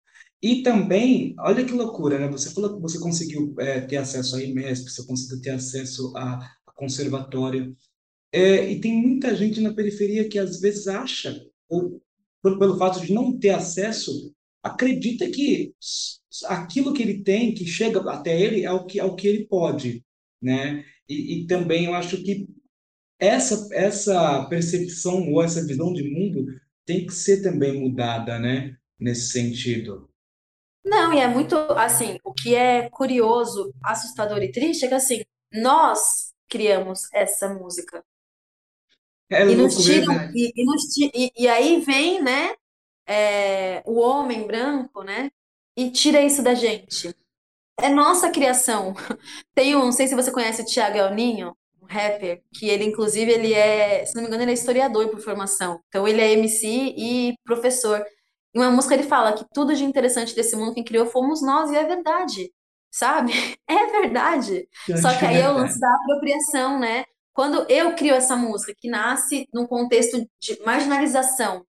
E também, olha que loucura, né? Você falou que você conseguiu é, ter acesso à IMESP, você conseguiu ter acesso a, a conservatório. É, e tem muita gente na periferia que às vezes acha, ou por- pelo fato de não ter acesso, acredita que aquilo que ele tem, que chega até ele, é o que, é o que ele pode, né? E, e também eu acho que essa, essa percepção ou essa visão de mundo tem que ser também mudada, né? Nesse sentido. Não, e é muito assim, o que é curioso, assustador e triste é que assim, nós criamos essa música. É E nos tiram, e, e, nos ti- e, e aí vem, né, é, o homem branco, né, e tira isso da gente. É nossa criação. Tem um, não sei se você conhece o Thiago El Ninho, um rapper, que ele, inclusive, ele é, se não me engano, ele é historiador por formação. Então, ele é MC e professor. Em uma música ele fala que tudo de interessante desse mundo quem criou fomos nós, e é verdade, sabe? É verdade. Só Diante que aí é o lance da apropriação, né? Quando eu crio essa música, que nasce num contexto de marginalização,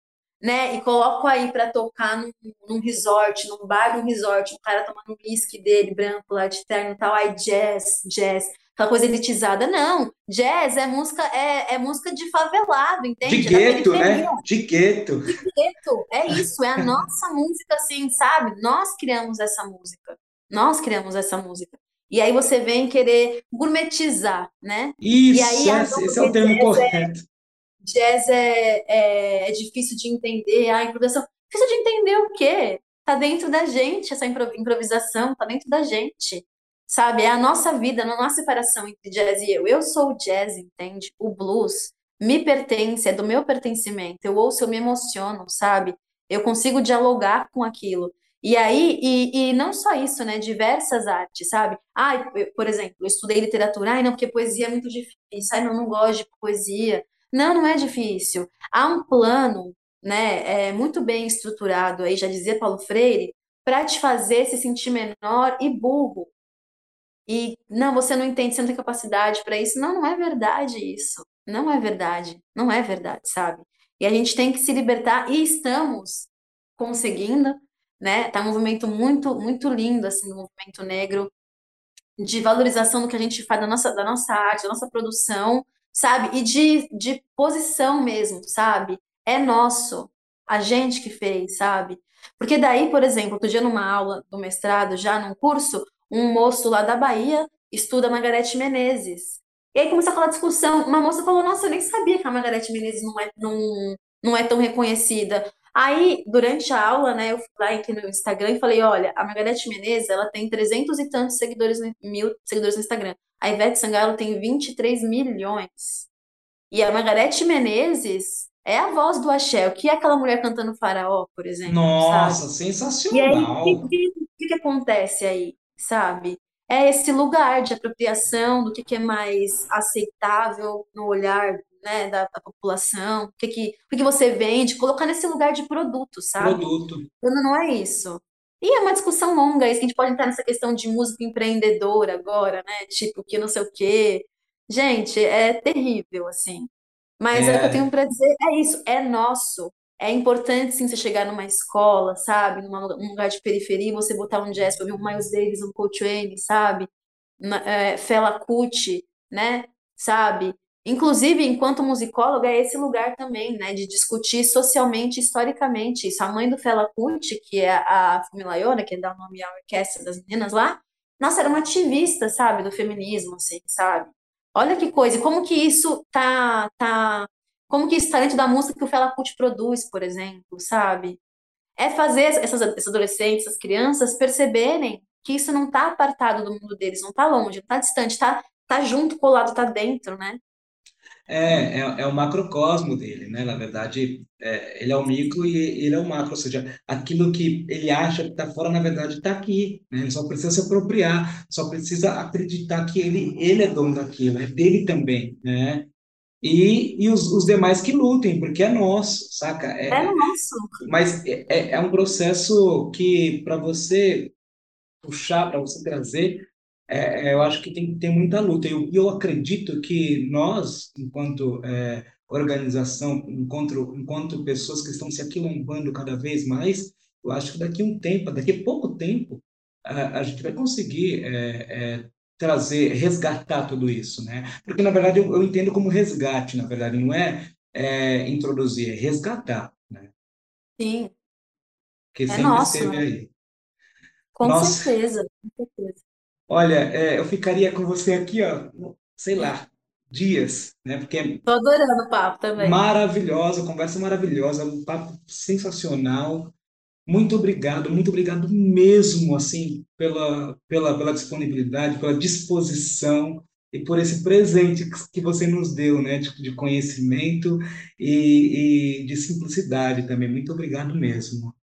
né? E coloco aí para tocar num, num resort, num bar, num resort, um cara tomando um whisky dele, branco lá de terno e tal, aí jazz, jazz, aquela coisa elitizada. Não, jazz é música, é, é música de favelado, De entende? É da gueto, né? De gueto. Preto, é isso, é a nossa música, assim, sabe? Nós criamos essa música. Nós criamos essa música. E aí você vem querer gourmetizar, né? E Isso, aí, esse esse é o termo jazz correto. Jazz é, é, é difícil de entender, a improvisação. Difícil de entender o quê? Tá dentro da gente, essa impro- improvisação, tá dentro da gente. Sabe? É a nossa vida, não há separação entre jazz e eu. Eu sou o jazz, entende? O blues me pertence, é do meu pertencimento. Eu ouço, eu me emociono, sabe? Eu consigo dialogar com aquilo. E aí, e, e não só isso, né? Diversas artes, sabe? Ai, eu- por exemplo, eu estudei literatura, ai, não, porque poesia é muito difícil, ai, não, não gosto de poesia. Não, não é difícil. Há um plano, né, é, muito bem estruturado, aí já dizia Paulo Freire, para te fazer se sentir menor e burro. E não, você não entende, você não tem capacidade para isso. Não, não é verdade isso. Não é verdade. Não é verdade, sabe? E a gente tem que se libertar e estamos conseguindo, né? Tá um movimento muito, muito lindo assim, o movimento negro de valorização do que a gente faz da nossa, da nossa arte, da nossa produção, sabe? E de, de posição mesmo, sabe? É nosso, a gente que fez, sabe? Porque daí, por exemplo, outro dia numa aula do mestrado, já num curso, um moço lá da Bahia estuda Margarete Menezes. E aí começou aquela discussão. Uma moça falou: Nossa, eu nem sabia que a Margarete Menezes não é, não, não é tão reconhecida. Aí, durante a aula, né, eu fui lá aqui no Instagram e falei: Olha, a Margarete Menezes ela tem 300 e tantos seguidores, mil seguidores no Instagram. A Ivete Sangalo tem 23 milhões. E a Margarete Menezes é a voz do axé. O que é aquela mulher cantando Faraó, por exemplo, sabe? Nossa, E aí, o sensacional. que, que que acontece aí, sabe? É esse lugar de apropriação do que, que é mais aceitável no olhar, né, da, da população, o que, que, o que você vende, colocar nesse lugar de produto, sabe? Produto. Quando não é isso. E é uma discussão longa, isso que a gente pode entrar nessa questão de música empreendedora agora, né? Tipo, que não sei o quê. Gente, é terrível, assim. Mas é o que eu É, tenho para dizer, é isso, é nosso. É importante sim você chegar numa escola, sabe? Num lugar de periferia, você botar um jazz para ouvir um Miles Davis, um Coltrane, sabe? Na- é, Fela Kuti, né? Sabe? Inclusive, enquanto musicóloga, é esse lugar também, né? De discutir socialmente, historicamente isso. A mãe do Fela Kuti, que é a Fumila Iona, que dá o nome à orquestra das meninas lá, nossa, era uma ativista, sabe? Do feminismo, assim, sabe? Olha que coisa, como que isso tá, tá, como que isso tá dentro da música que o Fela Kuti produz, por exemplo, sabe? É fazer essas, esses adolescentes, essas crianças perceberem que isso não tá apartado do mundo deles, não tá longe, não tá distante, tá, tá junto, colado, tá dentro, né? é, é, é o macrocosmo dele, né? Na verdade, é, ele é o micro e ele é o macro, ou seja, aquilo que ele acha que está fora, na verdade, está aqui, né? Ele só precisa se apropriar, só precisa acreditar que ele, ele é dono daquilo, é dele também, né? E, e os, os demais que lutem, porque é nosso, saca? É É, nosso. mas é, é é um processo que, para você puxar, para você trazer, é, é, eu acho que tem que ter muita luta. E eu, eu acredito que nós, enquanto é, organização, enquanto, enquanto pessoas que estão se aquilombando cada vez mais, eu acho que daqui a um tempo, daqui pouco tempo, a, a gente vai conseguir é, é, trazer, resgatar tudo isso, né? Porque, na verdade, eu, eu entendo como resgate, na verdade, não é, é introduzir, é resgatar, né? Sim, Que é sempre nosso, esteve né? aí. Com Nossa, certeza, com certeza. Olha, é, eu ficaria com você aqui, ó, sei lá, dias, né? Porque é Tô adorando o papo também. maravilhosa, conversa maravilhosa, um papo sensacional. Muito obrigado, muito obrigado mesmo, assim, pela, pela, pela disponibilidade, pela disposição e por esse presente que você nos deu, né? De, de conhecimento e, e de simplicidade também. Muito obrigado mesmo.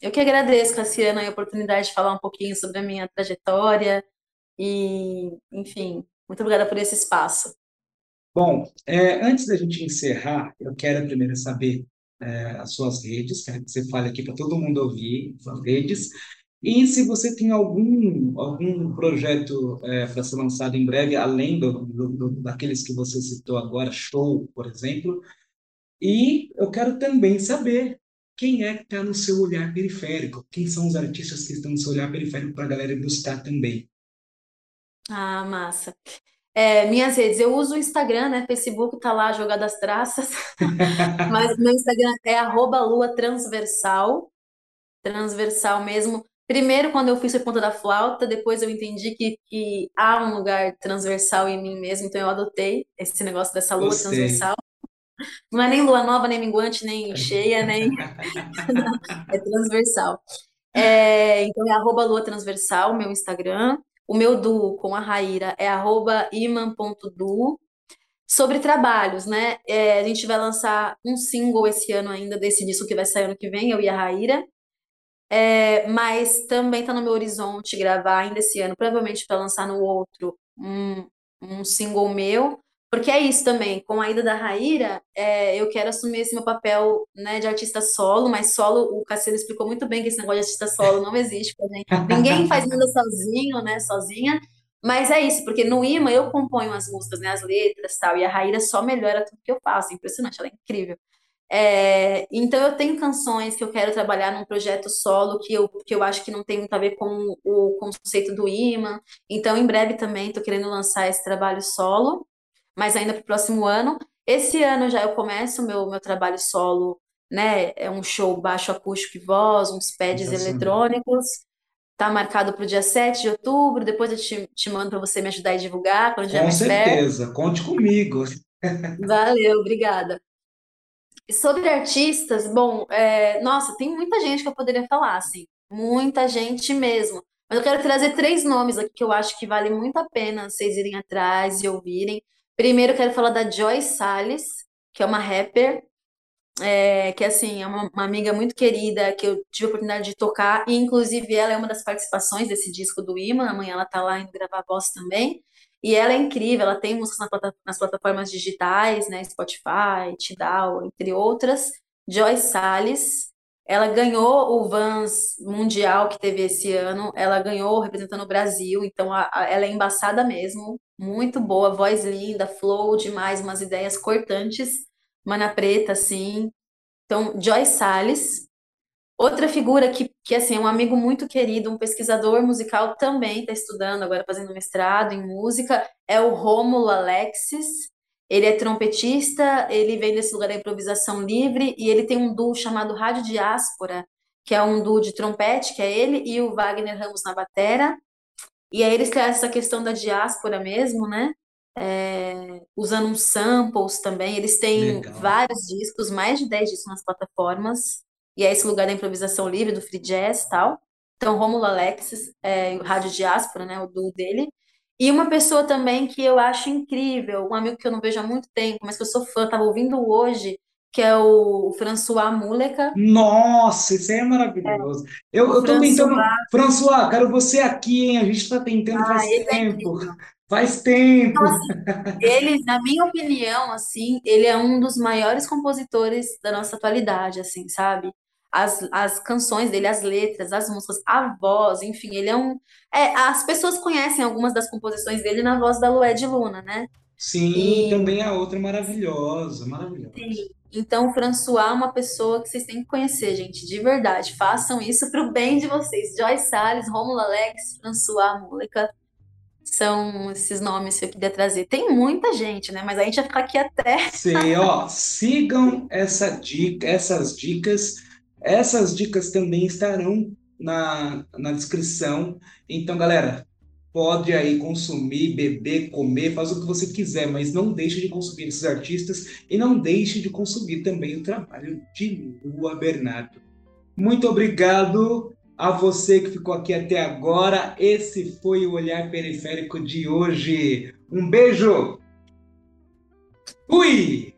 Eu que agradeço, Cassiana, a oportunidade de falar um pouquinho sobre a minha trajetória e, enfim, muito obrigada por esse espaço. Bom, é, antes da gente encerrar, eu quero primeiro saber é, as suas redes, quero que você fale aqui para todo mundo ouvir suas redes, e se você tem algum, algum projeto para ser lançado em breve, além do- do- daqueles que você citou agora, show, por exemplo, e eu quero também saber quem é que está no seu olhar periférico, quem são os artistas que estão no seu olhar periférico para a galera buscar também. Ah, massa. É, minhas redes, eu uso o Instagram, né? Facebook tá lá jogado as traças, mas meu Instagram é arroba lua transversal, transversal mesmo. Primeiro, quando eu fiz a ponta da flauta, depois eu entendi que, que há um lugar transversal em mim mesmo, então eu adotei esse negócio dessa lua Gostei. transversal. Não é nem lua nova, nem minguante, nem cheia, nem é transversal. É, então é arroba lua transversal, meu Instagram. O meu duo com a Raíra é iman.duo. Sobre trabalhos, né? É, a gente vai lançar um single esse ano ainda, desse disco que vai sair ano que vem, eu e a Raíra. É, mas também está no meu horizonte gravar ainda esse ano, provavelmente para lançar no outro um, um single meu, porque é isso também, com a ida da Raíra, é, eu quero assumir esse meu papel, né, de artista solo, mas solo, o Cassiano explicou muito bem que esse negócio de artista solo não existe pra gente. Ninguém faz nada sozinho, né, sozinha, mas é isso, porque no Ima eu componho as músicas, né, as letras e tal, e a Raíra só melhora tudo que eu faço, é impressionante, ela é incrível. É, então eu tenho canções que eu quero trabalhar num projeto solo que eu, que eu acho que não tem muito a ver com o conceito do imã. Então, em breve também estou querendo lançar esse trabalho solo, mas ainda para o próximo ano. Esse ano já eu começo o meu, meu trabalho solo, né? É um show baixo acústico e voz, uns pads Sensacional. eletrônicos. Tá marcado para o dia 7 de outubro. Depois eu te, te mando para você me ajudar a divulgar quando já Com mais perto. certeza, conte comigo. Valeu, obrigada. Sobre artistas, bom, é, nossa, tem muita gente que eu poderia falar, assim, muita gente mesmo. Mas eu quero trazer três nomes aqui que eu acho que vale muito a pena vocês irem atrás e ouvirem. Primeiro, quero falar da Joy Salles, que é uma rapper, é, que assim, é uma, uma amiga muito querida que eu tive a oportunidade de tocar, e inclusive ela é uma das participações desse disco do Iman, amanhã ela tá lá indo gravar voz também. E ela é incrível, ela tem músicas nas plataformas digitais, né, Spotify, Tidal, entre outras. Joy Salles, ela ganhou o Vans Mundial que teve esse ano, ela ganhou representando o Brasil, então a, a, ela é embaçada mesmo, muito boa, voz linda, flow demais, umas ideias cortantes, mana preta, assim. Então, Joy Salles. Outra figura que, que assim, é um amigo muito querido, um pesquisador musical também está estudando, agora fazendo mestrado em música, é o Rômulo Alexis. Ele é trompetista, ele vem desse lugar da improvisação livre e ele tem um duo chamado Rádio Diáspora, que é um duo de trompete, que é ele e o Wagner Ramos na batera. E aí eles trazem essa questão da diáspora mesmo, né? É, usando uns samples também. Eles têm Legal. vários discos, mais de 10 discos nas plataformas e é esse lugar da improvisação livre, do free jazz e tal. Então, Rômulo Alexis, é, o Rádio Diáspora, né, o duo dele. E uma pessoa também que eu acho incrível, um amigo que eu não vejo há muito tempo, mas que eu sou fã, estava ouvindo hoje, que é o François Muleca. Nossa, isso é maravilhoso. Eu, O eu tô tentando. François, François, quero você aqui, hein? A gente tá tentando ah, faz é tempo. incrível. Faz tempo. Então, assim, ele, na minha opinião, assim, ele é um dos maiores compositores da nossa atualidade, assim, sabe? As, as canções dele, as letras, as músicas, a voz, enfim, ele é um. É, as pessoas conhecem algumas das composições dele na voz da Lué de Luna, né? Sim, E também a outra maravilhosa, sim, maravilhosa. Então o François é uma pessoa que vocês têm que conhecer, gente, de verdade. Façam isso pro bem de vocês. Joyce Salles, Rômulo Alex, François Múlica. São esses nomes que eu queria trazer. Tem muita gente, né? Mas a gente vai ficar aqui até. Sei, ó, sigam essa dica, essas dicas. Essas dicas também estarão na, na descrição. Então, galera, pode aí consumir, beber, comer, faz o que você quiser, mas não deixe de consumir esses artistas e não deixe de consumir também o trabalho de Lua Bernardo. Muito obrigado a você que ficou aqui até agora. Esse foi o Olhar Periférico de hoje. Um beijo! Fui!